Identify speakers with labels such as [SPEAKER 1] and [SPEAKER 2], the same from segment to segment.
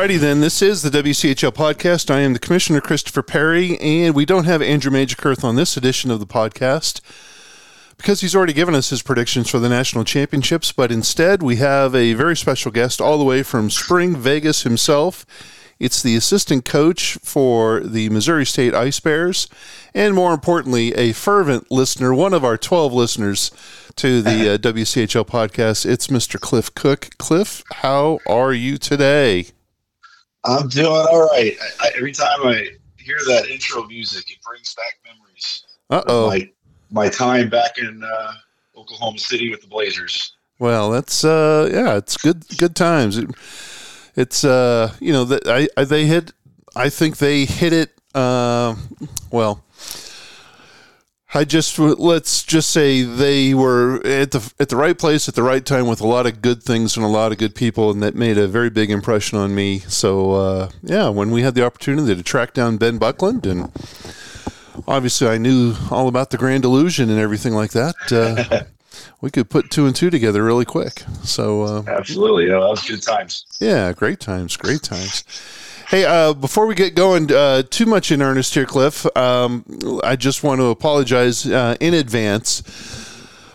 [SPEAKER 1] Well, alrighty then. This is the WCHL podcast. I am the Commissioner Christopher Perry, and we don't have Andrew Majorkirk on this edition of the podcast because he's already given us his predictions for the national championships. But instead, we have a very special guest all the way from Spring Vegas himself. It's the assistant coach for the Missouri State Ice Bears, and more importantly, a fervent listener, one of our 12 listeners to the uh, WCHL podcast. It's Mr. Cliff Cook. Cliff, how are you today?
[SPEAKER 2] I'm doing all right. I, I, every time I hear that intro music, it brings back memories.
[SPEAKER 1] Uh oh.
[SPEAKER 2] My, my time back in uh, Oklahoma City with the Blazers.
[SPEAKER 1] Well, that's uh, yeah, it's good good times. It, it's uh, you know, that I, I they hit. I think they hit it. Uh, well, I just let's just say they were at the at the right place at the right time with a lot of good things and a lot of good people, and that made a very big impression on me. So uh, yeah, when we had the opportunity to track down Ben Buckland, and obviously I knew all about the Grand Illusion and everything like that. Uh, we could put two and two together really quick. So uh,
[SPEAKER 2] absolutely, yeah, that was good times.
[SPEAKER 1] Yeah, great times, great times. Hey, uh, before we get going uh, too much in earnest here, Cliff, um, I just want to apologize uh, in advance.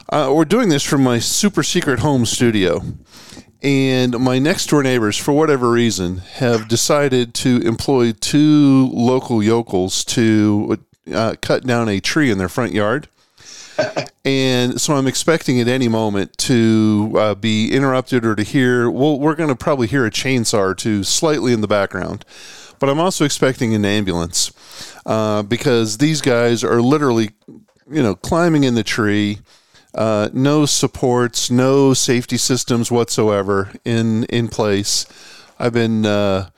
[SPEAKER 1] Uh, we're doing this from my super secret home studio. And my next door neighbors, for whatever reason, have decided to employ two local yokels to uh, cut down a tree in their front yard. And so I'm expecting at any moment to uh, be interrupted or to hear. Well, we're going to probably hear a chainsaw or two slightly in the background, but I'm also expecting an ambulance uh, because these guys are literally, you know, climbing in the tree. Uh, no supports, no safety systems whatsoever in in place. I've been uh,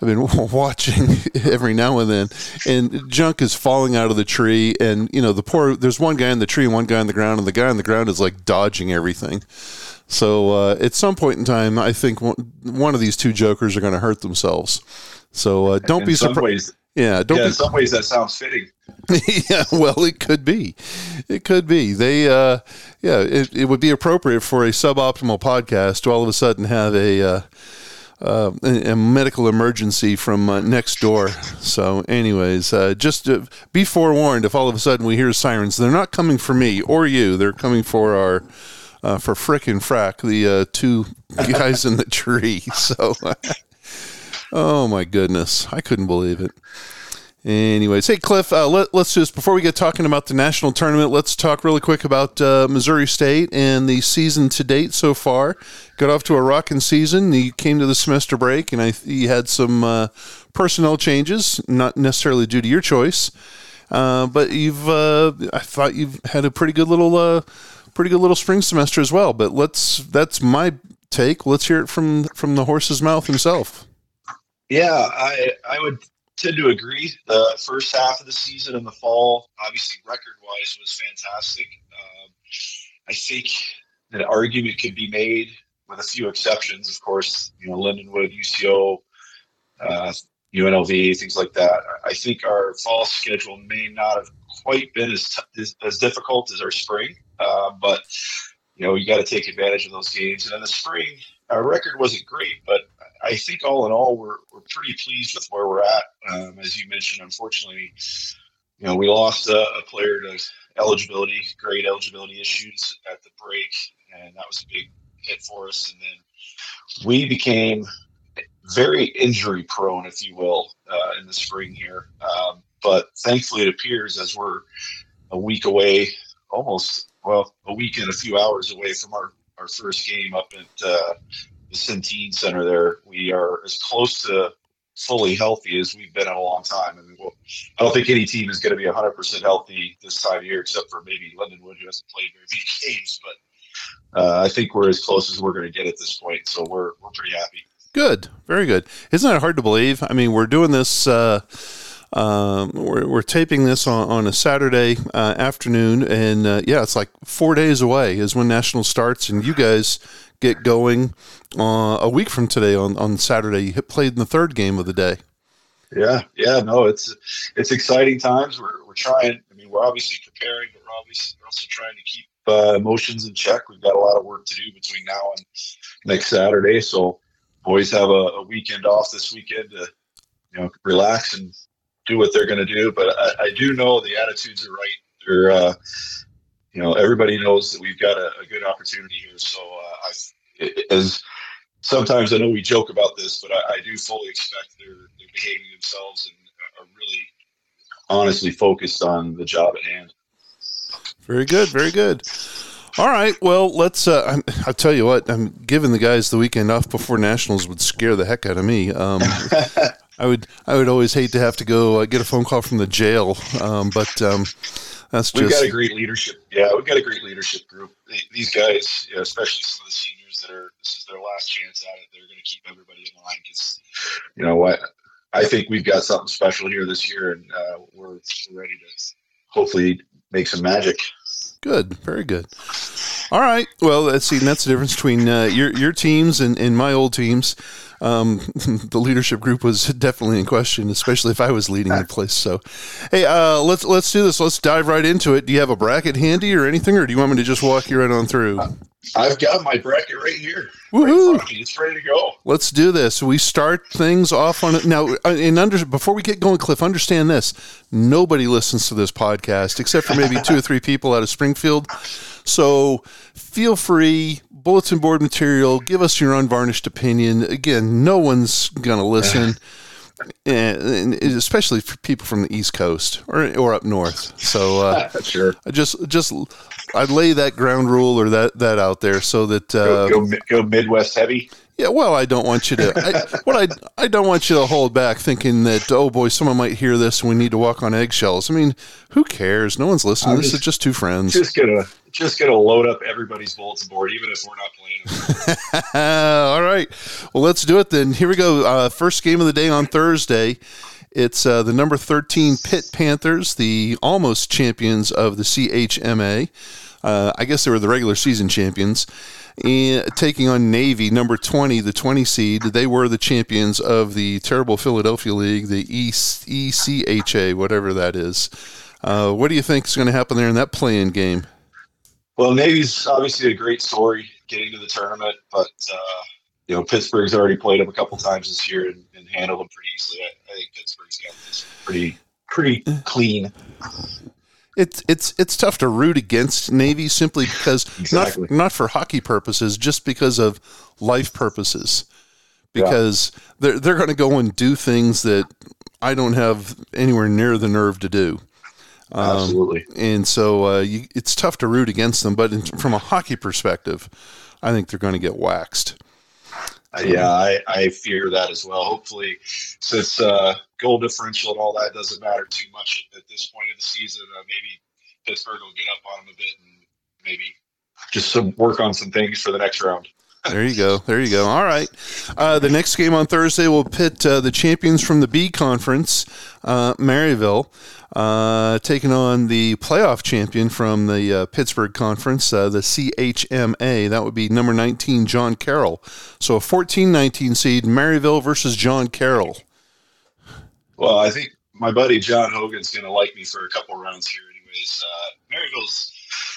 [SPEAKER 1] I've been watching every now and then, and junk is falling out of the tree, and you know the poor. There's one guy in the tree and one guy on the ground, and the guy on the ground is like dodging everything. So uh, at some point in time, I think one of these two jokers are going to hurt themselves. So uh, don't
[SPEAKER 2] in
[SPEAKER 1] be surprised. Yeah, don't
[SPEAKER 2] yeah,
[SPEAKER 1] be.
[SPEAKER 2] In some ways, that sounds fitting.
[SPEAKER 1] yeah, well, it could be. It could be. They, uh, yeah, it, it would be appropriate for a suboptimal podcast to all of a sudden have a. Uh, uh, a, medical emergency from uh, next door. So, anyways, uh, just be forewarned if all of a sudden we hear sirens. They're not coming for me or you. They're coming for our uh, for Frick and Frack, the uh, two guys in the tree. So, oh my goodness, I couldn't believe it. Anyways, hey Cliff, uh, let, us just before we get talking about the national tournament, let's talk really quick about uh, Missouri State and the season to date so far. Got off to a rocking season. You came to the semester break, and I you had some uh, personnel changes, not necessarily due to your choice, uh, but you've uh, I thought you've had a pretty good little uh, pretty good little spring semester as well. But let's that's my take. Let's hear it from from the horse's mouth himself.
[SPEAKER 2] Yeah, I I would tend to agree. The first half of the season in the fall, obviously record wise, was fantastic. Um, I think an argument could be made with a few exceptions. Of course, you know, Lindenwood, UCO, uh, UNLV, things like that. I think our fall schedule may not have quite been as, as, as, difficult as our spring, uh, but you know, you got to take advantage of those games. And in the spring, our record wasn't great, but I think all in all, we're, we're pretty pleased with where we're at. Um, as you mentioned, unfortunately, you know, we lost a, a, player to eligibility, grade eligibility issues at the break, and that was a big hit for us. And then we became very injury prone, if you will, uh, in the spring here. Um, but thankfully, it appears as we're a week away, almost well, a week and a few hours away from our, our first game up at uh, the Centene Center there, we are as close to fully healthy as we've been in a long time. Well, I don't think any team is going to be 100% healthy this time of year, except for maybe Lindenwood, who hasn't played very many games. But uh, I think we're as close as we're going to get at this point. So we're we're pretty happy.
[SPEAKER 1] Good, very good. Isn't that hard to believe? I mean, we're doing this. Uh, um, we're, we're taping this on, on a Saturday uh, afternoon, and uh, yeah, it's like four days away is when national starts, and you guys get going uh, a week from today on, on Saturday. You played in the third game of the day.
[SPEAKER 2] Yeah, yeah, no, it's it's exciting times. We're, we're trying. I mean, we're obviously preparing, but we're obviously also trying to keep uh, emotions in check. We've got a lot of work to do between now and next Saturday. So, boys have a, a weekend off this weekend to you know relax and do what they're going to do. But I, I, do know the attitudes are right. They're, uh, you know, everybody knows that we've got a, a good opportunity here. So, uh, I, as sometimes I know we joke about this, but I, I do fully expect they're, they're behaving themselves and are really honestly focused on the job at hand.
[SPEAKER 1] Very good. Very good. All right. Well, let's. Uh, I'll tell you what. I'm giving the guys the weekend off before nationals would scare the heck out of me. Um, I would I would always hate to have to go uh, get a phone call from the jail, um, but um, that's
[SPEAKER 2] we've
[SPEAKER 1] just
[SPEAKER 2] got a great leadership. Yeah, we've got a great leadership group. These guys, you know, especially some of the seniors that are this is their last chance at it. They're going to keep everybody in line because you know what. I think we've got something special here this year, and uh, we're, we're ready to hopefully make some magic.
[SPEAKER 1] Good, very good. All right. Well, let's see. that's the difference between uh, your your teams and, and my old teams. Um, the leadership group was definitely in question, especially if I was leading the place. So, hey, uh, let's let's do this. Let's dive right into it. Do you have a bracket handy or anything, or do you want me to just walk you right on through?
[SPEAKER 2] I've got my bracket right here. Woohoo! Right it's ready to go.
[SPEAKER 1] Let's do this. We start things off on it now. In uh, under before we get going, Cliff, understand this: nobody listens to this podcast except for maybe two or three people out of Springfield. So feel free, bulletin board material. Give us your unvarnished opinion. Again, no one's gonna listen. And, especially for people from the East Coast or or up north. So uh,
[SPEAKER 2] sure,
[SPEAKER 1] I just just I'd lay that ground rule or that that out there so that uh,
[SPEAKER 2] go, go, go Midwest heavy.
[SPEAKER 1] Yeah, well, I don't want you to. I, what I I don't want you to hold back, thinking that oh boy, someone might hear this and we need to walk on eggshells. I mean, who cares? No one's listening. I'm this just, is just two friends.
[SPEAKER 2] Just gonna just gonna load up everybody's bulletin board, even if we're not playing.
[SPEAKER 1] All right, well, let's do it then. Here we go. Uh, first game of the day on Thursday. It's uh, the number 13 Pitt Panthers, the almost champions of the CHMA. Uh, I guess they were the regular season champions. And taking on Navy, number 20, the 20 seed. They were the champions of the terrible Philadelphia League, the ECHA, whatever that is. Uh, what do you think is going to happen there in that playing game?
[SPEAKER 2] Well, Navy's obviously a great story getting to the tournament, but uh, you know Pittsburgh's already played them a couple times this year and, and handled them pretty easily. I, I, think Pittsburgh's got this pretty pretty clean.
[SPEAKER 1] It's it's it's tough to root against Navy simply because exactly. not not for hockey purposes, just because of life purposes. Because yeah. they're they're going to go and do things that I don't have anywhere near the nerve to do.
[SPEAKER 2] Um, Absolutely.
[SPEAKER 1] And so uh, you, it's tough to root against them, but in, from a hockey perspective, I think they're going to get waxed.
[SPEAKER 2] Yeah, I, I fear that as well. Hopefully, since uh, goal differential and all that doesn't matter too much at this point of the season, uh, maybe Pittsburgh will get up on them a bit and maybe just some work on some things for the next round.
[SPEAKER 1] There you go. There you go. All right. Uh, the next game on Thursday will pit uh, the champions from the B Conference, uh, Maryville, uh, taking on the playoff champion from the uh, Pittsburgh Conference, uh, the CHMA. That would be number 19, John Carroll. So a 14 19 seed, Maryville versus John Carroll.
[SPEAKER 2] Well, I think my buddy John Hogan's going to like me for a couple rounds here, anyways. Maryville's,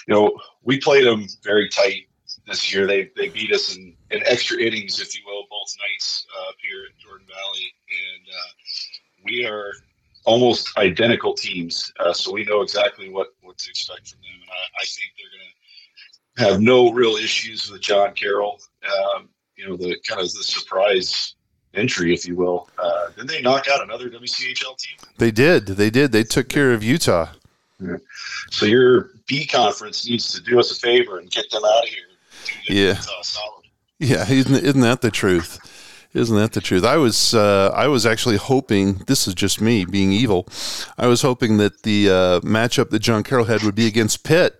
[SPEAKER 2] you know, we played them very tight this year. They they beat us in, in extra innings, if you will, both nights uh, up here at Jordan Valley, and uh, we are almost identical teams. Uh, so we know exactly what what to expect from them, and I, I think they're going to have no real issues with John Carroll. Um, you know, the kind of the surprise entry, if you will. Uh, did they knock out another WCHL team?
[SPEAKER 1] They did. They did. They took care of Utah.
[SPEAKER 2] Yeah. So your B conference needs to do us a favor and get them out of here
[SPEAKER 1] yeah. Yeah, isn't, isn't that the truth? Isn't that the truth? I was uh, I was actually hoping this is just me being evil. I was hoping that the uh, matchup that John Carroll had would be against Pitt,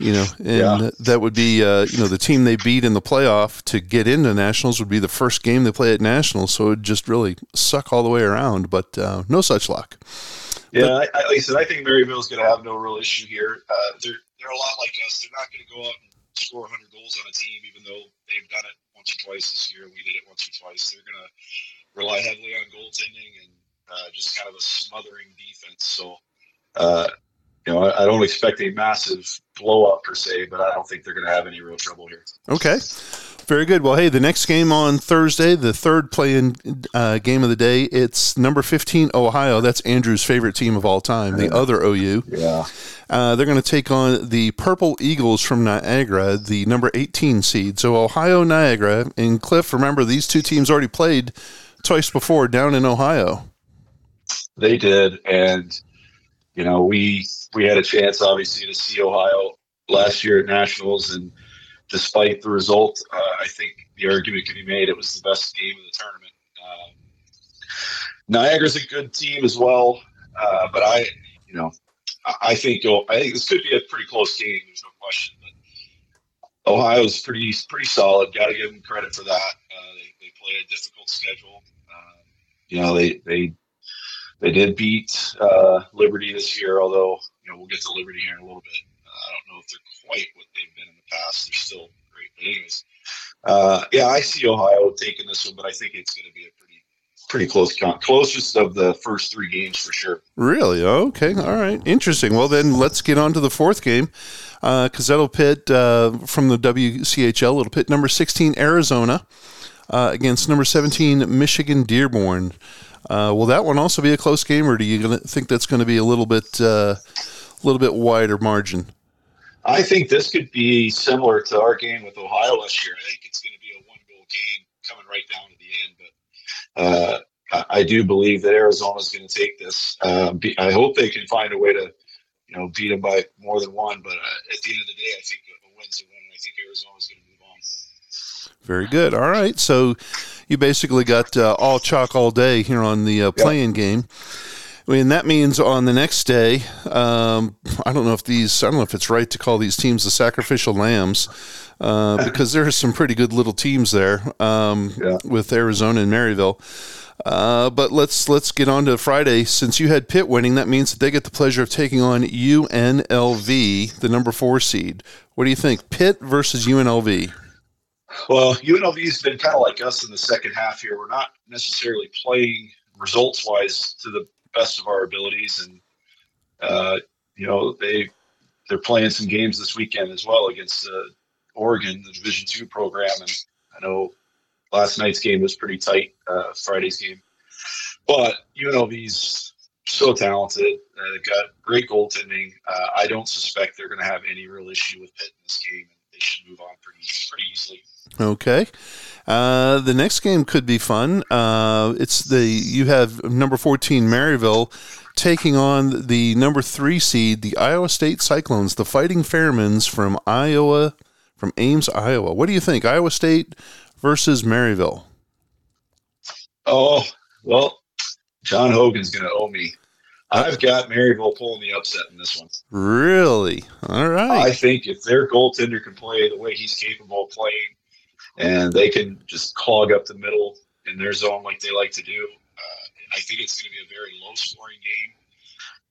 [SPEAKER 1] You know, and yeah. that would be uh, you know the team they beat in the playoff to get into nationals would be the first game they play at nationals, so it would just really suck all the way around. But uh, no such luck.
[SPEAKER 2] Yeah, but, I, like I said, I think Maryville's going to have no real issue here. Uh, they're they're a lot like us. They're not going to go out and score 100 goals on a team, even though they've done it once or twice this year. We did it once or twice. They're going to rely heavily on goaltending and uh, just kind of a smothering defense. So, uh, you know, I, I, don't expect a massive blow up per se, but I don't think they're going to have any real trouble here.
[SPEAKER 1] Okay. Very good. Well, hey, the next game on Thursday, the third play-in uh, game of the day, it's number 15 Ohio. That's Andrew's favorite team of all time, the other OU.
[SPEAKER 2] Yeah.
[SPEAKER 1] Uh, they're going to take on the Purple Eagles from Niagara, the number 18 seed. So Ohio, Niagara, and Cliff. Remember, these two teams already played twice before down in Ohio.
[SPEAKER 2] They did, and you know we we had a chance, obviously, to see Ohio last year at nationals, and despite the result, uh, I think the argument can be made it was the best game of the tournament. Um, Niagara's a good team as well, uh, but I, you know, I think I think this could be a pretty close game. There's no question. But Ohio's pretty pretty solid. Got to give them credit for that. Uh, they, they play a difficult schedule. Um, you know, they they they did beat uh, Liberty this year, although you know we'll get to Liberty here in a little bit. Uh, I don't know if they're quite what they've been in past. They're still great, anyways, uh, yeah, I see Ohio taking this one, but I think it's going to be a pretty pretty close count, closest of the first three games for sure.
[SPEAKER 1] Really? Okay. All right. Interesting. Well, then let's get on to the fourth game because uh, that'll pit uh, from the WCHL. It'll pit number sixteen Arizona uh, against number seventeen Michigan Dearborn. Uh, will that one also be a close game, or do you think that's going to be a little bit, uh, a little bit wider margin?
[SPEAKER 2] I think this could be similar to our game with Ohio last year. I think it's going to be a one-goal game coming right down to the end. But uh, I do believe that Arizona is going to take this. Um, I hope they can find a way to, you know, beat them by more than one. But uh, at the end of the day, I think a win's a win, I think Arizona is going to move on.
[SPEAKER 1] Very good. All right, so you basically got uh, all chalk all day here on the uh, playing yep. game. I mean, that means on the next day, um, I don't know if these, I don't know if it's right to call these teams the sacrificial lambs, uh, because there are some pretty good little teams there um, yeah. with Arizona and Maryville. Uh, but let's let's get on to Friday. Since you had Pitt winning, that means that they get the pleasure of taking on UNLV, the number four seed. What do you think, Pitt versus UNLV?
[SPEAKER 2] Well, UNLV's been kind of like us in the second half here. We're not necessarily playing results wise to the best of our abilities, and uh, you know they they're playing some games this weekend as well against uh, Oregon, the Division two program, and I know last night's game was pretty tight, uh, Friday's game, but UNLV's so talented. Uh, they've got great goaltending. Uh, I don't suspect they're going to have any real issue with Pitt in this game. They should move on pretty pretty easily.
[SPEAKER 1] Okay. Uh, the next game could be fun. Uh, it's the you have number fourteen Maryville taking on the number three seed, the Iowa State Cyclones, the Fighting Fairmans from Iowa, from Ames, Iowa. What do you think, Iowa State versus Maryville?
[SPEAKER 2] Oh well, John Hogan's going to owe me. I've got Maryville pulling the upset in this one.
[SPEAKER 1] Really? All right.
[SPEAKER 2] I think if their goaltender can play the way he's capable of playing, and they can just clog up the middle in their zone like they like to do. Uh, I think it's going to be a very low scoring game.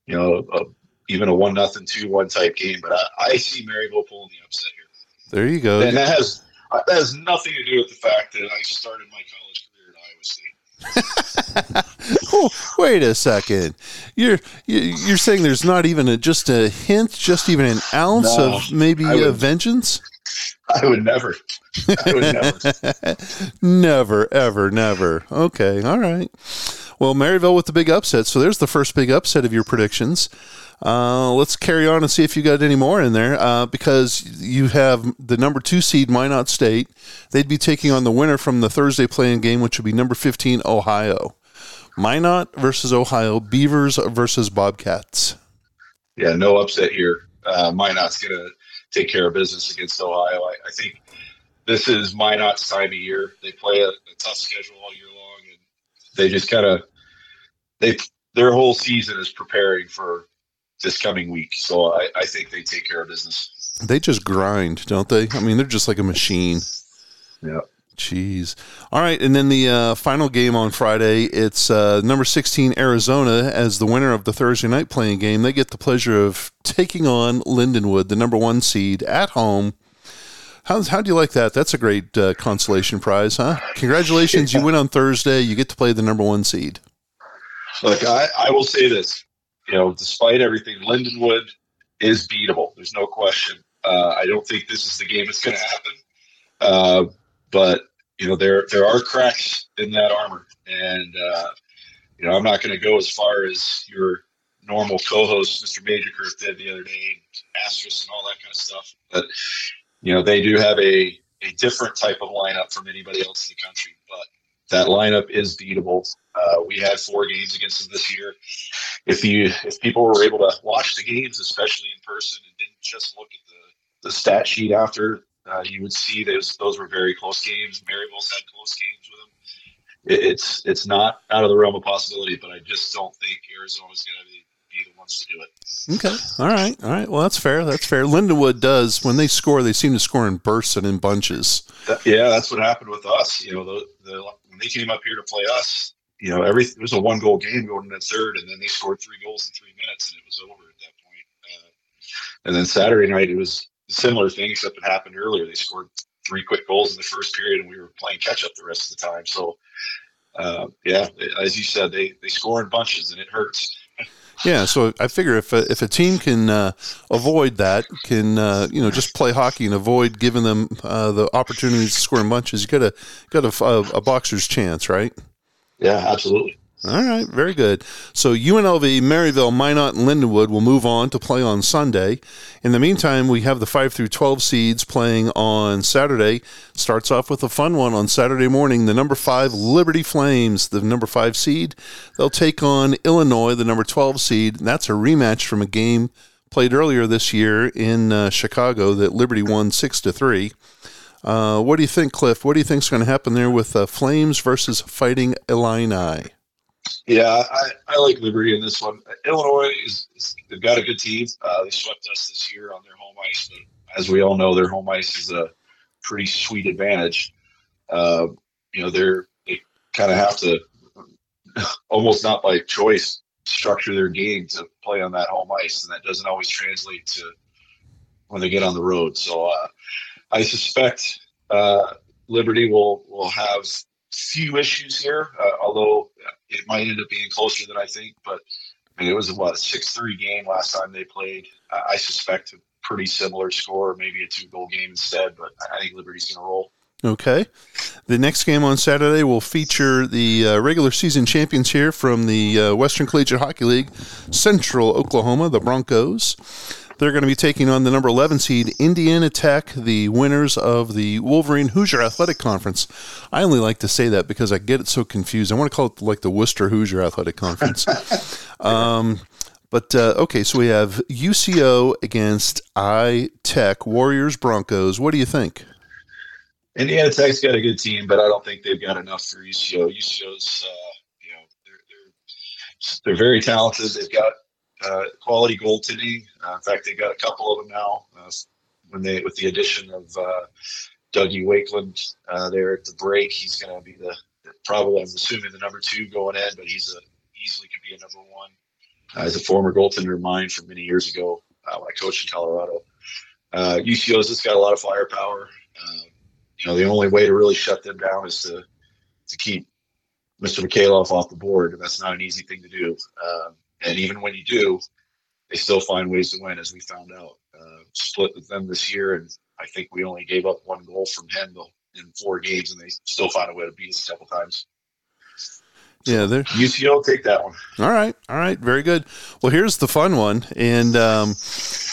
[SPEAKER 2] You know, a, even a one nothing two one type game. But I, I see Maryville pulling the upset here.
[SPEAKER 1] There you go.
[SPEAKER 2] And that has that has nothing to do with the fact that I started my college career at Iowa State.
[SPEAKER 1] oh, wait a second. You're you're saying there's not even a just a hint, just even an ounce no, of maybe would, a vengeance.
[SPEAKER 2] I would never. I would never.
[SPEAKER 1] never, ever, never. Okay, all right. Well, Maryville with the big upset. So there's the first big upset of your predictions. Uh, let's carry on and see if you got any more in there uh, because you have the number two seed Minot State. They'd be taking on the winner from the Thursday playing game, which would be number 15 Ohio. Minot versus Ohio, Beavers versus Bobcats.
[SPEAKER 2] Yeah, no upset here. Uh, Minot's going to take care of business against Ohio. I, I think this is Minot's time of year. They play a, a tough schedule all year long, and they just kind of they their whole season is preparing for this coming week. So I, I think they take care of business.
[SPEAKER 1] They just grind, don't they? I mean, they're just like a machine.
[SPEAKER 2] Yeah.
[SPEAKER 1] Jeez. All right, and then the uh, final game on Friday, it's uh, number 16 Arizona as the winner of the Thursday night playing game. They get the pleasure of taking on Lindenwood, the number one seed, at home. How, how do you like that? That's a great uh, consolation prize, huh? Congratulations, you win on Thursday. You get to play the number one seed.
[SPEAKER 2] Look, I, I will say this. You know, despite everything, Lindenwood is beatable. There's no question. Uh, I don't think this is the game that's going to happen. Uh, but you know, there there are cracks in that armor, and uh, you know, I'm not going to go as far as your normal co-host, Mr. Majorkirk, did the other day, asterisk and all that kind of stuff. But you know, they do have a a different type of lineup from anybody else in the country, but that lineup is beatable. Uh, we had four games against them this year. If you if people were able to watch the games, especially in person, and didn't just look at the the stat sheet after, uh, you would see those those were very close games. Maryville's had close games with them. It, it's it's not out of the realm of possibility, but I just don't think Arizona's going to be, be the ones to do it.
[SPEAKER 1] Okay. All right. All right. Well, that's fair. That's fair. Lindenwood does when they score, they seem to score in bursts and in bunches.
[SPEAKER 2] That, yeah, that's what happened with us. You know, the, the when they came up here to play us, you know, every it was a one goal game going into third, and then they scored three goals in three minutes, and it was over at that point. Uh, and then Saturday night, it was similar thing, except it happened earlier. They scored three quick goals in the first period, and we were playing catch up the rest of the time. So, uh, yeah, as you said, they they score in bunches, and it hurts.
[SPEAKER 1] Yeah, so I figure if a, if a team can uh, avoid that, can uh, you know just play hockey and avoid giving them uh, the opportunities to score in bunches, you got a got a, a, a boxer's chance, right?
[SPEAKER 2] Yeah, absolutely.
[SPEAKER 1] All right, very good. So UNLV, Maryville, Minot, and Lindenwood will move on to play on Sunday. In the meantime, we have the 5 through 12 seeds playing on Saturday. Starts off with a fun one on Saturday morning. The number 5 Liberty Flames, the number 5 seed, they'll take on Illinois, the number 12 seed. That's a rematch from a game played earlier this year in uh, Chicago that Liberty won 6 to 3. Uh, what do you think, Cliff? What do you think is going to happen there with uh, Flames versus Fighting Illini?
[SPEAKER 2] Yeah, I, I like Liberty in this one. Illinois is, is they've got a good team. Uh, they swept us this year on their home ice, but as we all know, their home ice is a pretty sweet advantage. Uh, you know, they're they kind of have to almost not by choice structure their game to play on that home ice, and that doesn't always translate to when they get on the road. So uh, I suspect uh, Liberty will will have few issues here, uh, although it might end up being closer than I think. But I mean, it was what a six-three game last time they played. Uh, I suspect a pretty similar score, maybe a two-goal game instead. But I think Liberty's going to roll.
[SPEAKER 1] Okay. The next game on Saturday will feature the uh, regular season champions here from the uh, Western Collegiate Hockey League, Central Oklahoma, the Broncos. They're going to be taking on the number 11 seed Indiana Tech, the winners of the Wolverine Hoosier Athletic Conference. I only like to say that because I get it so confused. I want to call it like the Worcester Hoosier Athletic Conference. um, but uh, okay, so we have UCO against I Tech, Warriors Broncos. What do you think?
[SPEAKER 2] Indiana Tech's got a good team, but I don't think they've got enough for UCO. UCO's, uh, you know, they're, they're, they're very talented. They've got uh, quality goaltending. Uh, in fact, they got a couple of them now. Uh, when they with the addition of uh, Dougie Wakeland uh, there at the break, he's going to be the probably I'm assuming the number two going in, but he's a easily could be a number one. Uh, as a former goaltender of mine from many years ago uh, when I coached in Colorado, uh, UCO's just got a lot of firepower. Uh, you know, the only way to really shut them down is to to keep Mr. Mikhailov off the board, and that's not an easy thing to do. Um, and even when you do, they still find ways to win, as we found out. Uh, split with them this year, and I think we only gave up one goal from him in four games, and they still find a way to beat us a couple times.
[SPEAKER 1] Yeah, there.
[SPEAKER 2] UCO take that one.
[SPEAKER 1] All right, all right, very good. Well, here's the fun one, and um,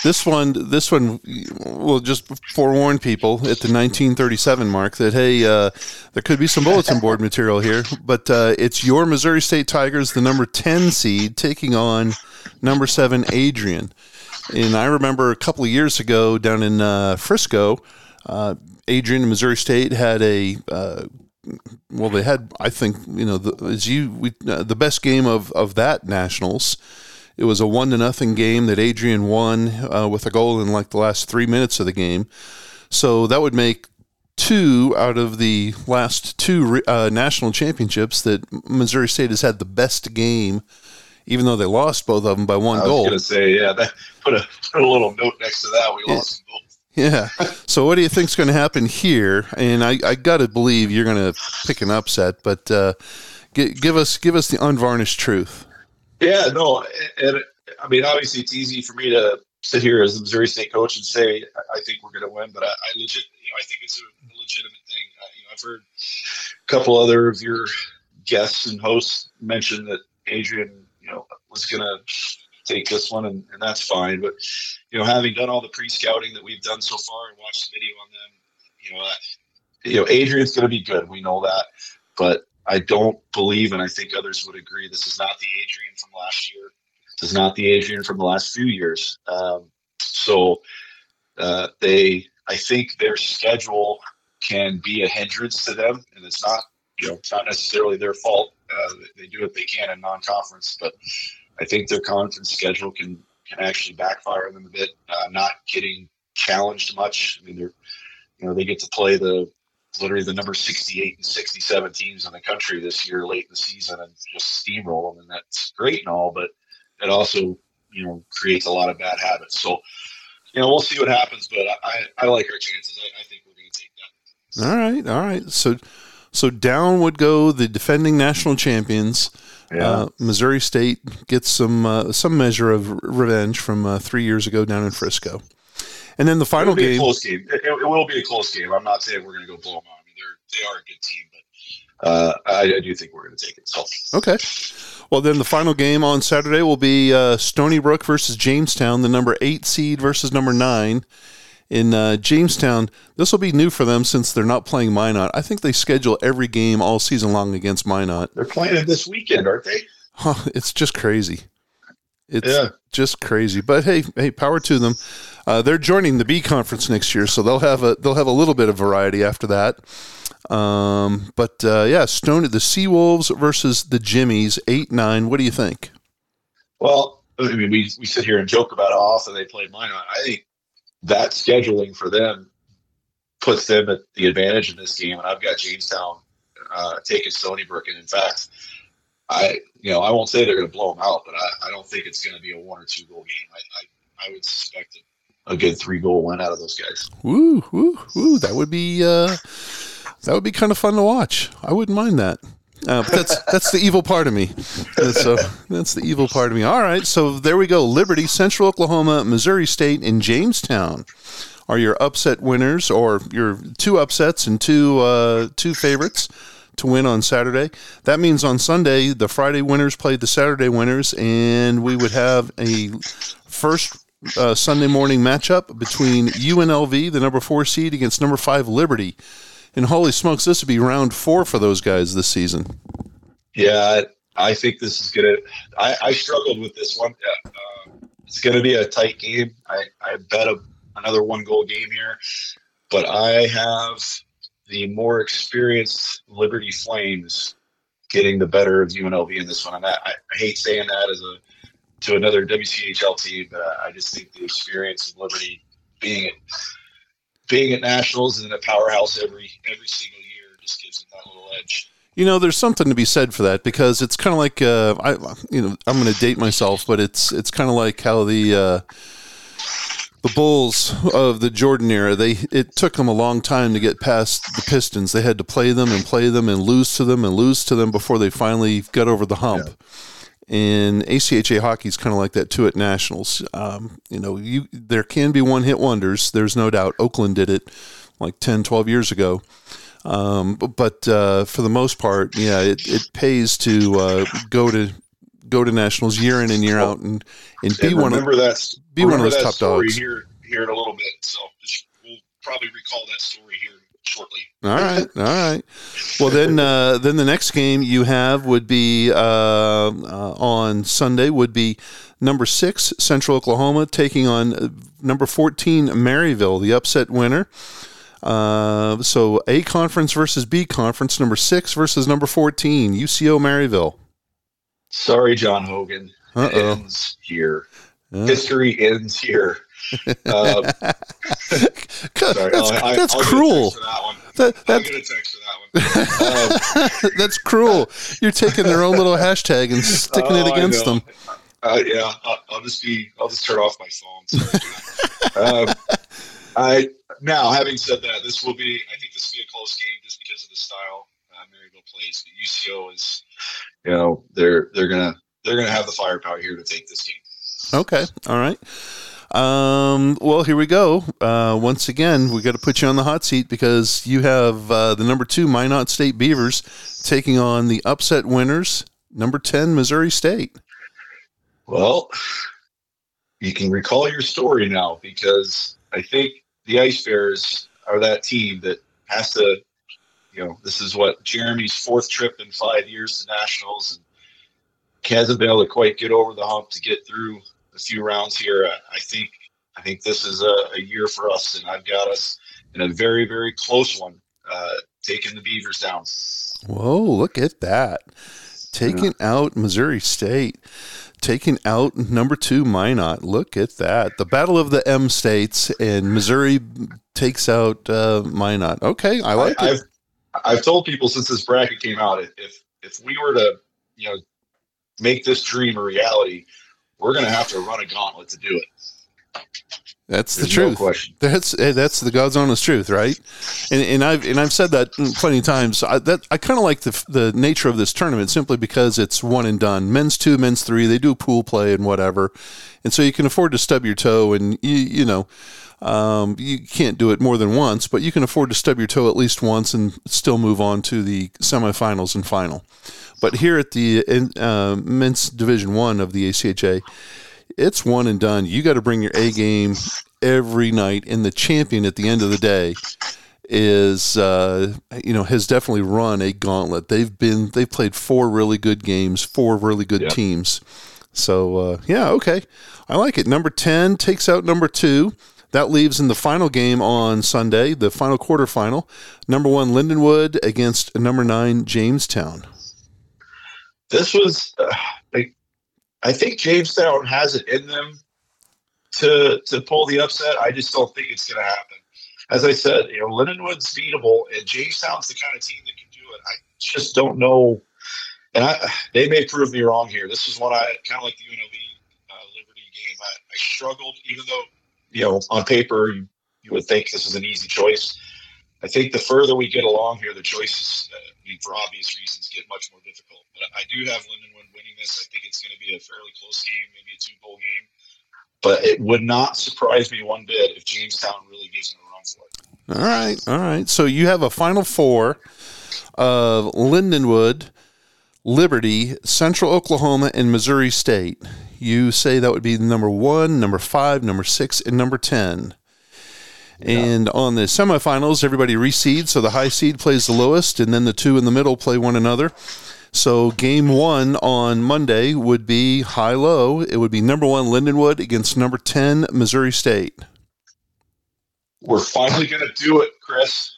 [SPEAKER 1] this one, this one, will just forewarn people at the 1937 mark that hey, uh, there could be some bulletin board material here, but uh, it's your Missouri State Tigers, the number 10 seed, taking on number seven Adrian. And I remember a couple of years ago down in uh, Frisco, uh, Adrian and Missouri State had a uh, well, they had, I think, you know, the, as you we, uh, the best game of of that nationals, It was a one to nothing game that Adrian won uh, with a goal in like the last three minutes of the game. So that would make two out of the last two uh, national championships that Missouri State has had the best game, even though they lost both of them by one goal.
[SPEAKER 2] I
[SPEAKER 1] goal.
[SPEAKER 2] was going to say, yeah, that, put a put a little note next to that. We
[SPEAKER 1] Yeah.
[SPEAKER 2] lost.
[SPEAKER 1] Yeah. So what do you think's going to happen here? And I, I got to believe you're going to pick an upset, but uh, gi- give us give us the unvarnished truth.
[SPEAKER 2] Yeah, no, and I mean, obviously, it's easy for me to sit here as the Missouri State coach and say I- I think we're going to win, but I, I legit, you know, I think it's a legitimate thing. Uh, you know, I've heard a couple other of your guests and hosts mention that Adrian, you know, was going to take this one, and, and that's fine. But you know, having done all the pre-scouting that we've done so far and watched the video on them, you know, that, you know, Adrian's going to be good. We know that, but I don't believe, and I think others would agree, this is not the Adrian from last year. This is not the Adrian from the last few years. Um, so uh, they, I think their schedule can be a hindrance to them, and it's not, you know, it's not necessarily their fault. Uh, they do what they can in non-conference, but I think their conference schedule can can actually backfire them a bit. Uh, not getting challenged much. I mean, they're, you know, they get to play the literally the number 68 and 67 teams in the country this year late in the season and just steamroll them and that's great and all but it also you know creates a lot of bad habits so you know we'll see what happens but i i like our chances i, I think we're going to take that
[SPEAKER 1] All right, all right. So so down would go the defending national champions. Uh, Missouri State gets some uh, some measure of revenge from uh, three years ago down in Frisco, and then the final
[SPEAKER 2] It'll be a
[SPEAKER 1] game.
[SPEAKER 2] close game. It, it will be a close game. I'm not saying we're going to go blow them out. I mean, they're they are a good team, but uh, I, I do think we're going to take it. So
[SPEAKER 1] Okay. Well, then the final game on Saturday will be uh, Stony Brook versus Jamestown, the number eight seed versus number nine. In uh, Jamestown, this will be new for them since they're not playing Minot. I think they schedule every game all season long against Minot.
[SPEAKER 2] they're playing it this weekend, aren't they?
[SPEAKER 1] Huh, it's just crazy. It's
[SPEAKER 2] Yeah.
[SPEAKER 1] just crazy. But hey, hey, power to them. Uh, they're joining the B conference next year, so they'll have a they'll have a little bit of variety after that. Um, but uh, yeah, Stone the Seawolves versus the Jimmies, eight nine. What do you think?
[SPEAKER 2] Well, I mean, we, we sit here and joke about how often they play Minot. I think that scheduling for them puts them at the advantage in this game. And I've got Jamestown uh, taking Stony Brook. And in fact, I you know I won't say they're going to blow them out, but I, I don't think it's going to be a one or two goal game. I I, I would suspect a good three goal win out of those guys.
[SPEAKER 1] Woo, woo, woo! That would be uh, that would be kind of fun to watch. I wouldn't mind that. Uh, but that's that's the evil part of me. So that's the evil part of me. All right, so there we go. Liberty, Central Oklahoma, Missouri State, and Jamestown are your upset winners, or your two upsets and two uh, two favorites to win on Saturday. That means on Sunday, the Friday winners played the Saturday winners, and we would have a first uh, Sunday morning matchup between UNLV, the number four seed, against number five Liberty. And holy smokes, this would be round four for those guys this season.
[SPEAKER 2] Yeah, I think this is gonna. I, I struggled with this one. Uh, it's gonna be a tight game. I, I bet a, another one goal game here, but I have the more experienced Liberty Flames getting the better of UNLV in this one. And I, I hate saying that as a to another WCHL team, but I just think the experience of Liberty being being at nationals and a powerhouse every every single year just gives them that little edge.
[SPEAKER 1] You know, there's something to be said for that because it's kind of like uh, I, you know, I'm going to date myself, but it's it's kind of like how the uh, the Bulls of the Jordan era. They it took them a long time to get past the Pistons. They had to play them and play them and lose to them and lose to them before they finally got over the hump. And ACHA hockey is kind of like that too at nationals. Um, you know, you there can be one hit wonders. There's no doubt. Oakland did it like 10, 12 years ago. Um, but uh, for the most part, yeah, it, it pays to uh, go to go to nationals year in and year out and, and be
[SPEAKER 2] and
[SPEAKER 1] one of
[SPEAKER 2] that
[SPEAKER 1] be one of those top dogs.
[SPEAKER 2] Here, here in a little bit. So we'll probably recall that story here shortly.
[SPEAKER 1] All right, all right. Well, then, uh, then the next game you have would be uh, uh, on Sunday. Would be number six Central Oklahoma taking on uh, number fourteen Maryville, the upset winner. Uh, so A conference versus B conference. Number six versus number fourteen UCO Maryville.
[SPEAKER 2] Sorry, John Hogan.
[SPEAKER 1] Uh-oh.
[SPEAKER 2] Ends here.
[SPEAKER 1] Yeah.
[SPEAKER 2] History ends here. Um, sorry,
[SPEAKER 1] that's that's
[SPEAKER 2] I'll get a
[SPEAKER 1] cruel.
[SPEAKER 2] that.
[SPEAKER 1] That,
[SPEAKER 2] I'll
[SPEAKER 1] that,
[SPEAKER 2] get a text for that one. Um,
[SPEAKER 1] that's cruel. You're taking their own little hashtag and sticking it
[SPEAKER 2] Oh,
[SPEAKER 1] against them.
[SPEAKER 2] Uh, yeah, I'll, I'll just be. I'll just turn off my phone. Um, I now, having said that, this will be. I think this will be a close game just because of the style uh, Maryville plays. But UCO is, you know, they're they're gonna they're gonna have the firepower here to take this game.
[SPEAKER 1] Okay. All right. Um, well, here we go. Uh, once again, we got to put you on the hot seat because you have uh, the number two Minot State Beavers taking on the upset winners, number 10 Missouri State.
[SPEAKER 2] Well, you can recall your story now because I think the Ice Bears are that team that has to, you know, this is what Jeremy's fourth trip in five years to nationals and hasn't been able to quite get over the hump to get through a few rounds here. I, I think I think this is a, a year for us, and I've got us in a very very close one, uh, taking the Beavers down.
[SPEAKER 1] Whoa, look at that. Taking out Missouri State, taking out number two Minot. Look at that. The battle of the M states, and Missouri takes out uh, Minot. Okay, I like
[SPEAKER 2] I,
[SPEAKER 1] it.
[SPEAKER 2] I've I've told people since this bracket came out, if if, if we were to you know make this dream a reality, we're going to have to run a gauntlet to do it.
[SPEAKER 1] That's the
[SPEAKER 2] There's no
[SPEAKER 1] truth.
[SPEAKER 2] question.
[SPEAKER 1] That's eh, that's the God's honest truth, right? And, and I've and I've said that plenty of times. I, that I kind of like the the nature of this tournament simply because it's one and done. Men's two, men's three. They do pool play and whatever, and so you can afford to stub your toe. And you you know, um, you can't do it more than once, but you can afford to stub your toe at least once and still move on to the semifinals and final. But here at the uh, men's division one of the ACHA, it's one and done. You got to bring your A game every night, and the champion at the end of the day is uh, you know has definitely run a gauntlet. They've been they've played four really good games, four really good
[SPEAKER 2] Yeah.
[SPEAKER 1] teams. So uh, yeah, okay, I like it. Number ten takes out number two. That leaves in the final game on Sunday, the final quarterfinal. Number one Lindenwood against number nine Jamestown.
[SPEAKER 2] This was, uh, I, I think Jamestown has it in them to to pull the upset. I just don't think it's going to happen. As I said, you know, Lindenwood's beatable, and Jamestown's the kind of team that can do it. I just don't know, and I they may prove me wrong here. This is what I kind of like the UNLV uh, Liberty game. I, I struggled, even though you know on paper you, you would think this is an easy choice. I think the further we get along here, the choices, uh, I mean, for obvious reasons, get much more difficult. But I do have Lindenwood winning this. I think it's going to be a fairly close game, maybe a two goal game. But it would not surprise me one bit if Jamestown really gives them a run for it.
[SPEAKER 1] All right, all right. So you have a final four of Lindenwood, Liberty, Central Oklahoma, and Missouri State. You say that would be number one, number five, number six, and number ten. And on the semifinals, everybody reseeds, so the high seed plays the lowest, and then the two in the middle play one another. So game one on Monday would be high low. It would be number one Lindenwood against number ten Missouri State.
[SPEAKER 2] We're finally going to do it, Chris.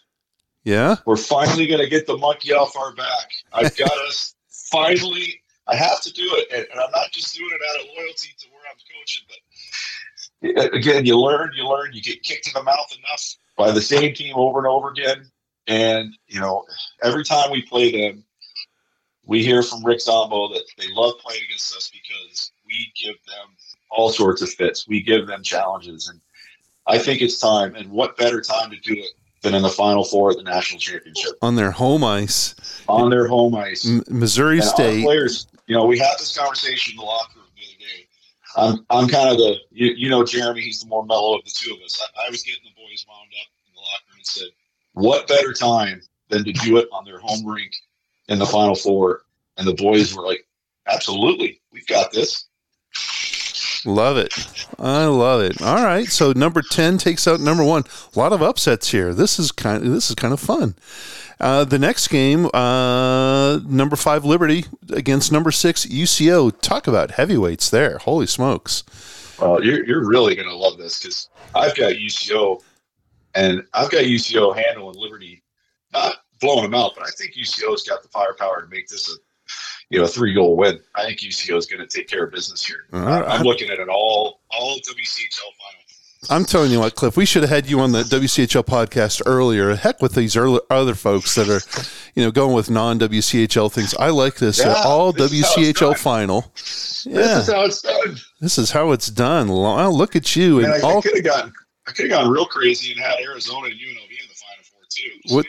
[SPEAKER 1] Yeah.
[SPEAKER 2] We're finally going to get the monkey off our back. I've got us finally. I have to do it, and, and I'm not just doing it out of loyalty to where I'm coaching, but again, you learn, you learn, you get kicked in the mouth enough by the same team over and over again, and you know every time we play them, we hear from Rick Zombo that they love playing against us because we give them all sorts of fits, we give them challenges, and I think it's time. And what better time to do it than in the Final Four of the national championship
[SPEAKER 1] On their home ice,
[SPEAKER 2] on their home ice?
[SPEAKER 1] M- Missouri
[SPEAKER 2] And
[SPEAKER 1] State.
[SPEAKER 2] players, you know, we had this conversation in the locker room the other day. I'm, I'm kind of the, you, you know, Jeremy, he's the more mellow of the two of us. I, I was getting the boys wound up in the locker room and said, what better time than to do it on their home rink in the Final Four? And the boys were like, absolutely, we've got this.
[SPEAKER 1] Love it. I love it. All right. So number 10 takes out number 1. A lot of upsets here. This is kind of, this is kind of fun. Uh, the next game, uh, number 5 Liberty against number 6 UCO. Talk about heavyweights there. Holy smokes.
[SPEAKER 2] Well, you're, you're really going to love this because I've got UCO and I've got UCO handling Liberty, not blowing them out, but I think UCO's got the firepower to make this a, you know, three goal win. I think UCO is going to take care of business here. Right. I'm looking at an all all WCHL final.
[SPEAKER 1] I'm telling you what, Cliff, we should have had you on the WCHL podcast earlier. Heck with these early, other folks that are, you know, going with non WCHL things. I like this. Yeah, all this WCHL final.
[SPEAKER 2] Yeah. This is how it's done.
[SPEAKER 1] This is how it's done. Well, look at you.
[SPEAKER 2] Man,
[SPEAKER 1] and
[SPEAKER 2] I, all, I could have gotten, I could have gone real crazy and had Arizona and UNLV in the final four too. What,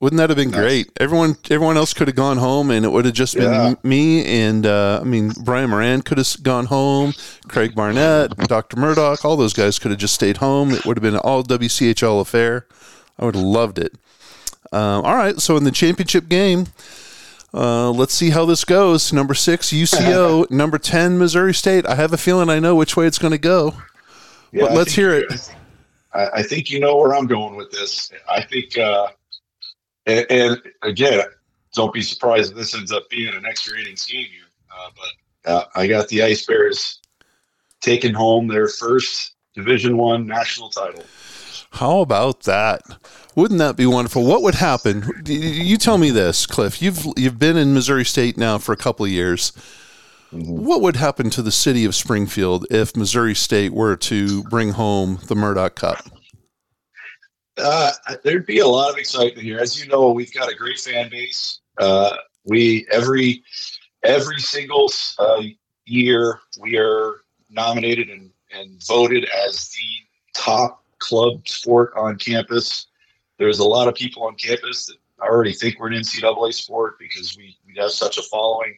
[SPEAKER 1] wouldn't that have been nice. great? Everyone, everyone else could have gone home, and it would have just been yeah. me and uh, I mean Brian Moran could have gone home. Craig Barnett, Dr. Murdoch, all those guys could have just stayed home. It would have been an all WCHL affair. I would have loved it. Um, all right, so in the championship game, uh, let's see how this goes. Number six UCO, number ten Missouri State. I have a feeling I know which way it's going to go. Yeah, but let's hear it.
[SPEAKER 2] I, think you know where I'm going with this. I think. Uh, and, and, again, don't be surprised if this ends up being an extra innings game here. Uh, but uh, I got the Ice Bears taking home their first Division One national title.
[SPEAKER 1] How about that? Wouldn't that be wonderful? What would happen? You tell me this, Cliff. You've you've been in Missouri State now for a couple of years. Mm-hmm. What would happen to the city of Springfield if Missouri State were to bring home the Murdoch Cup?
[SPEAKER 2] Uh, there'd be a lot of excitement here. As you know, we've got a great fan base. Uh, we every every single uh, year we are nominated and, and voted as the top club sport on campus. There's a lot of people on campus that already think we're an NCAA sport because we, we have such a following.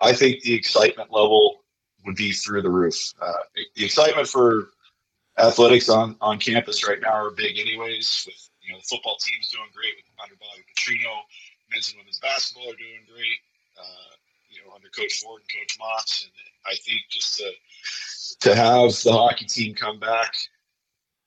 [SPEAKER 2] I think the excitement level would be through the roof. Uh, the excitement for athletics on, on campus right now are big, anyways. With you know the football team's doing great with under Bobby Petrino, men's and women's basketball are doing great. Uh, you know under Coach Ford and Coach Moss, and I think just to to have the hockey team come back,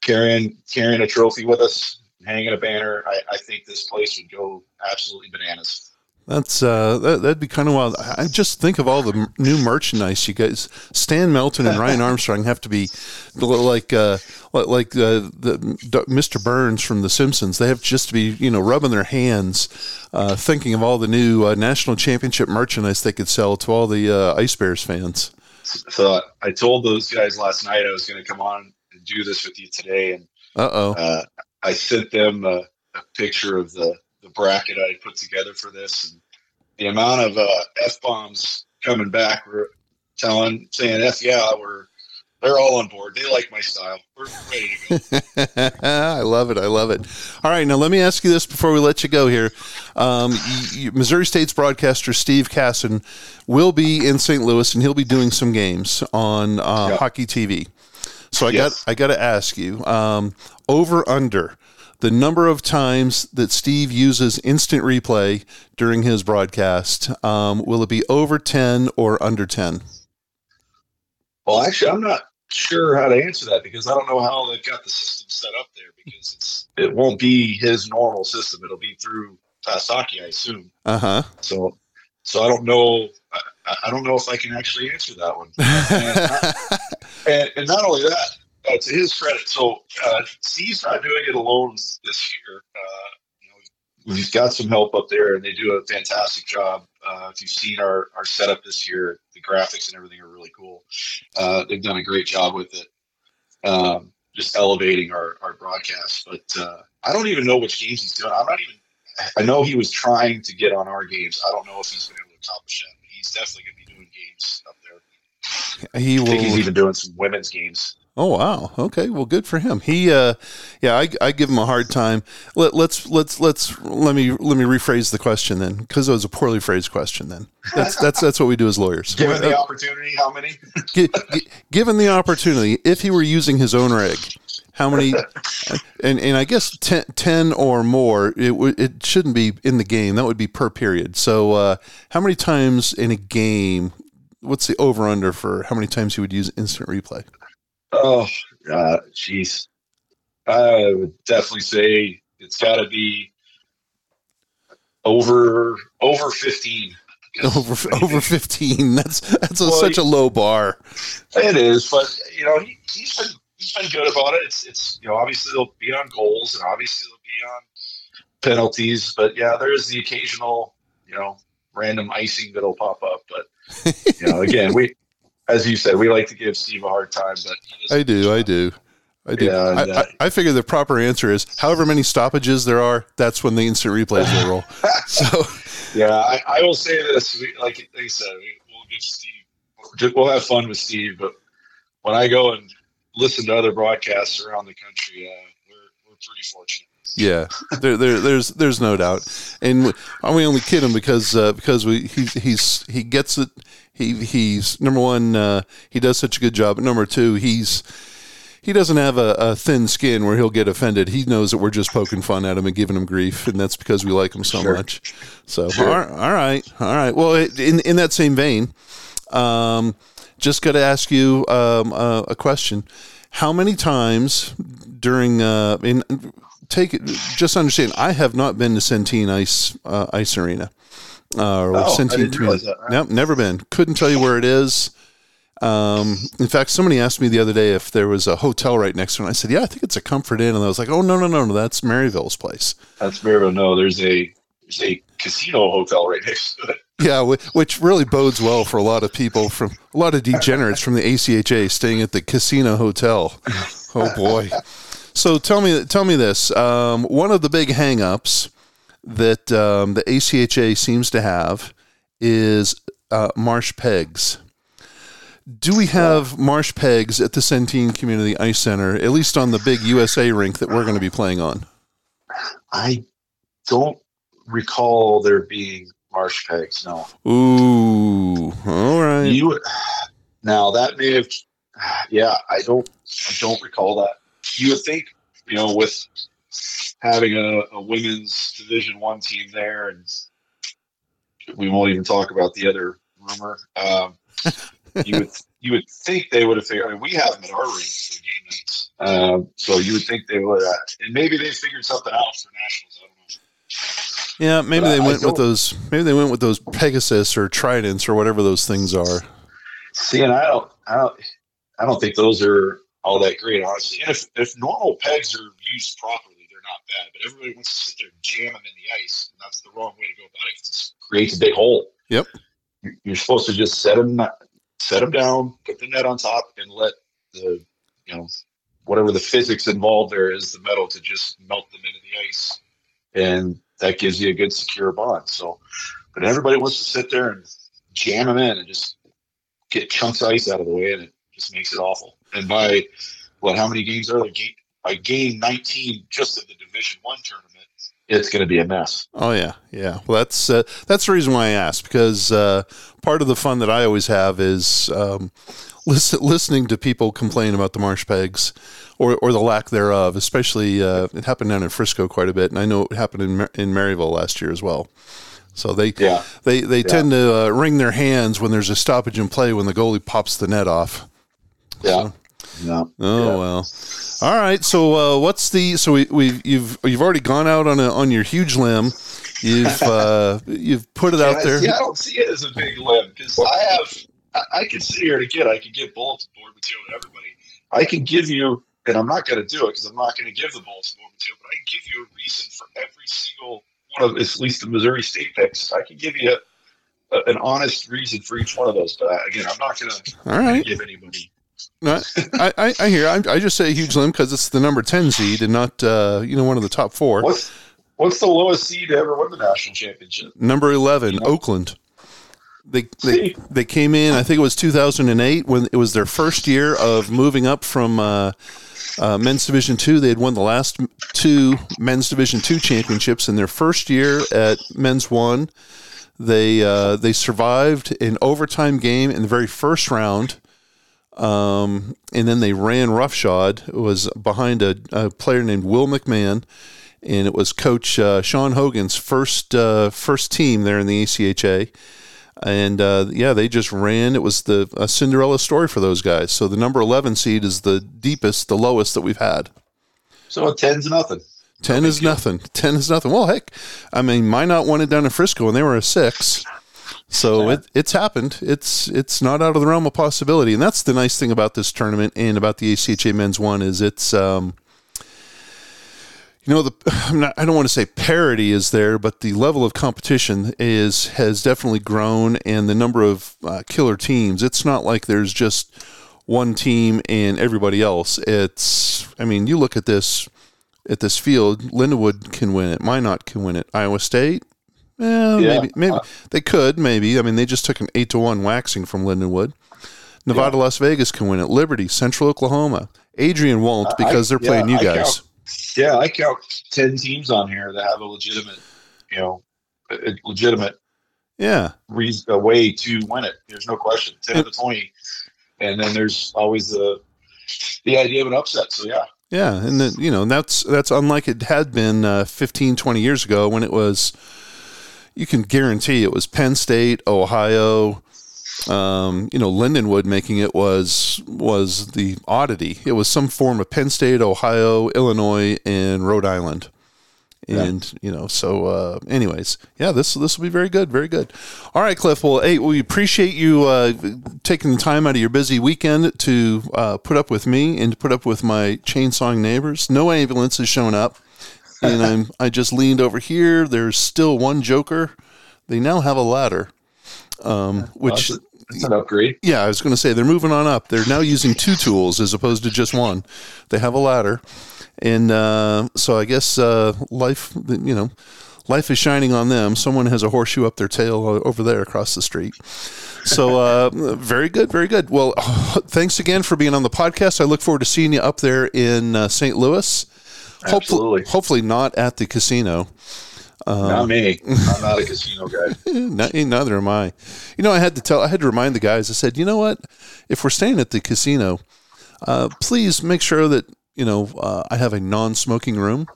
[SPEAKER 2] carrying carrying a trophy with us, hanging a banner, I, I think this place would go absolutely bananas.
[SPEAKER 1] That's uh, that, would be kind of wild. I just think of all the new merchandise you guys. Stan Melton and Ryan Armstrong have to be like uh, like uh, the Mr. Burns from The Simpsons. They have just to be you know rubbing their hands, uh, thinking of all the new uh, national championship merchandise they could sell to all the uh, Ice Bears fans.
[SPEAKER 2] So I told those guys last night I was going to come on and do this with you today, and
[SPEAKER 1] uh-oh.
[SPEAKER 2] I sent them a, a picture of the the bracket I put together for this, and the amount of uh, f bombs coming back, we're telling saying f yeah, we're they're all on board. They like my style. We're ready to go. I
[SPEAKER 1] love it. I love it. All right, now let me ask you this before we let you go here. Um, you, Missouri State's broadcaster Steve Casson will be in St. Louis, and he'll be doing some games on uh, yep. Hockey TV. So I yes. got I got to ask you um, over under the number of times that Steve uses instant replay during his broadcast. Um, will it be over 10 or under 10?
[SPEAKER 2] Well, actually, I'm not sure how to answer that because I don't know how they've got the system set up there because it's it won't be his normal system. It'll be through Hockey, I assume.
[SPEAKER 1] Uh huh.
[SPEAKER 2] So, so I don't know. I, I, don't know if I can actually answer that one. and, and, and not only that, uh, to his credit, so uh, Steve's not doing it alone this year. Uh, you know, we've got some help up there, and they do a fantastic job. Uh, if you've seen our, our setup this year, the graphics and everything are really cool. Uh, they've done a great job with it, um, just elevating our, our broadcast. But uh, I don't even know which games he's doing. I'm not even. I know he was trying to get on our games. I don't know if he's been able to accomplish that. He's definitely going to be doing games up there.
[SPEAKER 1] He will. I
[SPEAKER 2] think he's even doing some women's games.
[SPEAKER 1] Oh wow. Okay. Well, good for him. He, uh, yeah, I, I give him a hard time. Let, let's let's let's let me let me rephrase the question then, because it was a poorly phrased question. Then that's that's that's what we do as lawyers.
[SPEAKER 2] Given the uh, opportunity, how many?
[SPEAKER 1] g- g- given the opportunity, if he were using his own rig, how many? and and I guess 10, 10 or more. It w- it shouldn't be in the game. That would be per period. So, uh, how many times in a game? What's the over under for how many times he would use instant replay?
[SPEAKER 2] Oh, uh, jeez. I would definitely say it's got to be over over fifteen.
[SPEAKER 1] Over over fifteen. That's that's a, well, such a low bar.
[SPEAKER 2] It is, but you know he, he's been he's been good about it. It's it's you know obviously they'll be on goals and obviously they'll be on penalties, but yeah, there is the occasional you know random icing that'll pop up. But you know, again, we, as you said, we like to give Steve a hard time, but
[SPEAKER 1] I do, I do. I do. Yeah, and, uh, I, I, I, figure the proper answer is however many stoppages there are, that's when the instant replays will roll. So,
[SPEAKER 2] yeah, I, I, will say this: we, like they said, we, will give Steve, we'll have fun with Steve. But when I go and listen to other broadcasts around the country, uh, we're we're pretty fortunate.
[SPEAKER 1] Yeah, there, there, there's, there's no doubt, and we only kid him because, uh, because we, he, he's, he gets it. He, he's number one. Uh, he does such a good job. But number two, he's, he doesn't have a, a, thin skin where he'll get offended. He knows that we're just poking fun at him and giving him grief, and that's because we like him so sure. much. So, sure. all, right, all right. Well, in in that same vein, um, just got to ask you um, uh, a question. How many times during uh, in take it? Just understand, I have not been to Centene Ice uh, Ice Arena. Uh, or oh, Centene Community. Nope, never been. Couldn't tell you where it is. Um, in fact, somebody asked me the other day if there was a hotel right next to it. I said, "Yeah, I think it's a Comfort Inn," and I was like, "Oh no, no, no, no, that's Maryville's place."
[SPEAKER 2] That's Maryville. No, there's a there's a casino hotel right next to it.
[SPEAKER 1] Yeah, which really bodes well for a lot of people from a lot of degenerates from the ACHA staying at the casino hotel. Oh boy! So tell me, tell me this. Um, one of the big hangups that um, the ACHA seems to have is uh, marsh pegs. Do we have marsh pegs at the Centene Community Ice Center, at least on the big USA rink that we're going to be playing on?
[SPEAKER 2] I don't recall there being marsh pegs. No.
[SPEAKER 1] Ooh, all right.
[SPEAKER 2] You now that may have, yeah. I don't, I don't recall that. You would think, you know, with having a, a women's Division One team there, and we won't even talk about the other rumor. Um, you would you would think they would have figured. I mean, we have them at our rink for game nights, um, so you would think they would. Uh, and maybe they figured something out for nationals. I don't know.
[SPEAKER 1] Yeah, maybe but they I, went I with those. Maybe they went with those Pegasus or Tridents or whatever those things are.
[SPEAKER 2] See, and I don't, I don't, I don't think those are all that great, honestly. And if if normal pegs are used properly, bad. But everybody wants to sit there and jam them in the ice, and that's the wrong way to go about it. It creates a big hole.
[SPEAKER 1] Yep.
[SPEAKER 2] You're supposed to just set them set them down, put the net on top, and let the you know whatever the physics involved there is the metal to just melt them into the ice, and that gives you a good secure bond. So, but everybody wants to sit there and jam them in and just get chunks of ice out of the way, and it just makes it awful. And by what? How many games are there? By game 19, just in the Division One tournament it's going to be a mess.
[SPEAKER 1] Oh yeah, yeah. Well, that's uh, that's the reason why I asked because uh, part of the fun that I always have is um, listen, listening to people complain about the marsh pegs or, or the lack thereof. Especially uh, it happened down in Frisco quite a bit, and I know it happened in Mar- in Maryville last year as well. So they yeah. they they yeah. tend to uh, wring their hands when there's a stoppage in play when the goalie pops the net off.
[SPEAKER 2] Yeah. So,
[SPEAKER 1] yeah. Oh yeah. well. All right. So uh, what's the so we we you've you've already gone out on a on your huge limb. You've uh, you've put it out there.
[SPEAKER 2] Yeah, I don't see it as a big limb because I have I, I can sit here and again I can give bulletin board material to everybody. I can give you, and I'm not going to do it because I'm not going to give the bulletin board material, but I can give you a reason for every single one of at least the Missouri State picks. I can give you a, a, an honest reason for each one of those. But I, again, I'm not going to give anybody
[SPEAKER 1] no, I, I, I hear. I, I, just say huge limb because it's the number ten seed and not uh, you know one of the top four.
[SPEAKER 2] What's what's the lowest seed to ever win the national championship?
[SPEAKER 1] Number eleven, you know? Oakland. They, they they came in. I think it was 2008 when it was their first year of moving up from uh, uh, men's division two. They had won the last two men's division two championships in their first year at men's one. They uh, they survived an overtime game in the very first round um, and then they ran roughshod. It was behind a, a, player named Will McMahon, and it was Coach uh, Sean Hogan's first uh, first team there in the ACHA. And uh, yeah, they just ran. It was the a Cinderella story for those guys. So the number eleven seed is the deepest, the lowest that we've had.
[SPEAKER 2] So ten's nothing.
[SPEAKER 1] Ten is nothing. Ten is nothing. Well, heck, I mean, Minot it down in Frisco, and they were a six. So it, it's happened. It's it's not out of the realm of possibility, and that's the nice thing about this tournament and about the ACHA Men's One is it's um, you know the I'm not, I don't want to say parity is there, but the level of competition is has definitely grown, and the number of uh, killer teams. It's not like there's just one team and everybody else. It's I mean, you look at this at this field. Lindenwood can win it. Minot can win it. Iowa State.
[SPEAKER 2] Yeah.
[SPEAKER 1] maybe maybe they could maybe. I mean, they just took an eight to one waxing from Lindenwood. Nevada, Las Vegas can win it. Liberty, Central Oklahoma. Adrian won't because they're
[SPEAKER 2] yeah,
[SPEAKER 1] playing you
[SPEAKER 2] I
[SPEAKER 1] guys.
[SPEAKER 2] count- Yeah, I count ten teams on here that have a legitimate, you know, a legitimate
[SPEAKER 1] Yeah.
[SPEAKER 2] reason, a way to win it. There's no question. Ten of the twenty, and then there's always the the idea of an upset. So yeah,
[SPEAKER 1] Yeah, and then you know that's that's unlike it had been uh, 15, 20 years ago when it was. You can guarantee it was Penn State, Ohio, um, you know, Lindenwood making it was was the oddity. It was some form of Penn State, Ohio, Illinois, and Rhode Island. And you know, so uh, anyways, yeah, this this will be very good, very good. All right, Cliff. Well, hey, we appreciate you uh, taking the time out of your busy weekend to uh, put up with me and to put up with my chainsawing neighbors. No ambulance has shown up, and I'm I just leaned over here. There's still one Joker. They now have a ladder, um, which
[SPEAKER 2] that's, that's an upgrade.
[SPEAKER 1] yeah, I was going to say they're moving on up. They're now using two tools as opposed to just one. They have a ladder, and uh, so I guess uh, life, you know, life is shining on them. Someone has a horseshoe up their tail over there across the street. So uh, very good, very good. Well, thanks again for being on the podcast. I look forward to seeing you up there in uh, St. Louis. Hopefully,
[SPEAKER 2] Absolutely.
[SPEAKER 1] hopefully not at the casino.
[SPEAKER 2] not me. I'm not a casino guy.
[SPEAKER 1] Neither am I. You know, I had to tell, I had to remind the guys. I said, you know what? If we're staying at the casino, uh, please make sure that you know uh, I have a non-smoking room.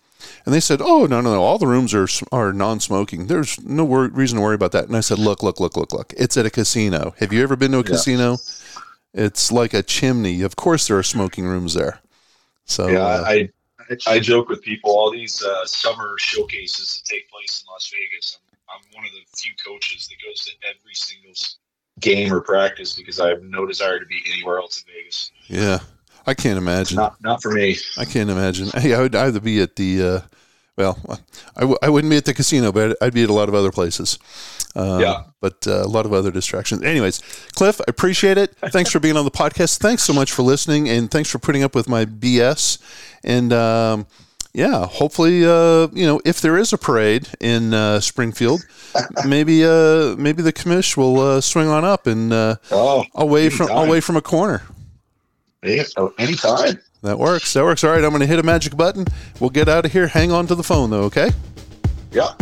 [SPEAKER 1] And they said, "Oh no, no, no! All the rooms are are non-smoking. There's no wor- reason to worry about that." And I said, "Look, look, look, look, look! It's at a casino. Have you ever been to a
[SPEAKER 2] Yeah.
[SPEAKER 1] casino? It's like a chimney. Of course, there are smoking rooms there. So
[SPEAKER 2] yeah,
[SPEAKER 1] uh,
[SPEAKER 2] I, I I joke with people all these uh, summer showcases that take place in Las Vegas. I'm, I'm one of the few coaches that goes to every single game or practice because I have no desire to be anywhere else in Vegas.
[SPEAKER 1] yeah, I can't imagine.
[SPEAKER 2] Not not for me.
[SPEAKER 1] I can't imagine. Hey, I would either be at the, uh, well, I, w- I wouldn't be at the casino, but I'd be at a lot of other places. Uh,
[SPEAKER 2] Yeah.
[SPEAKER 1] But uh, a lot of other distractions. Anyways, Cliff, I appreciate it. Thanks for being on the podcast. Thanks so much for listening, and thanks for putting up with my BS. And um, yeah, hopefully, uh, you know, if there is a parade in uh, Springfield, maybe uh, maybe the commish will uh, swing on up and uh,
[SPEAKER 2] Oh,
[SPEAKER 1] away from away from a corner.
[SPEAKER 2] yeah, anytime.
[SPEAKER 1] That works. That works. All right, I'm going to hit a magic button. We'll get out of here. Hang on to the phone, though, okay?
[SPEAKER 2] Yeah.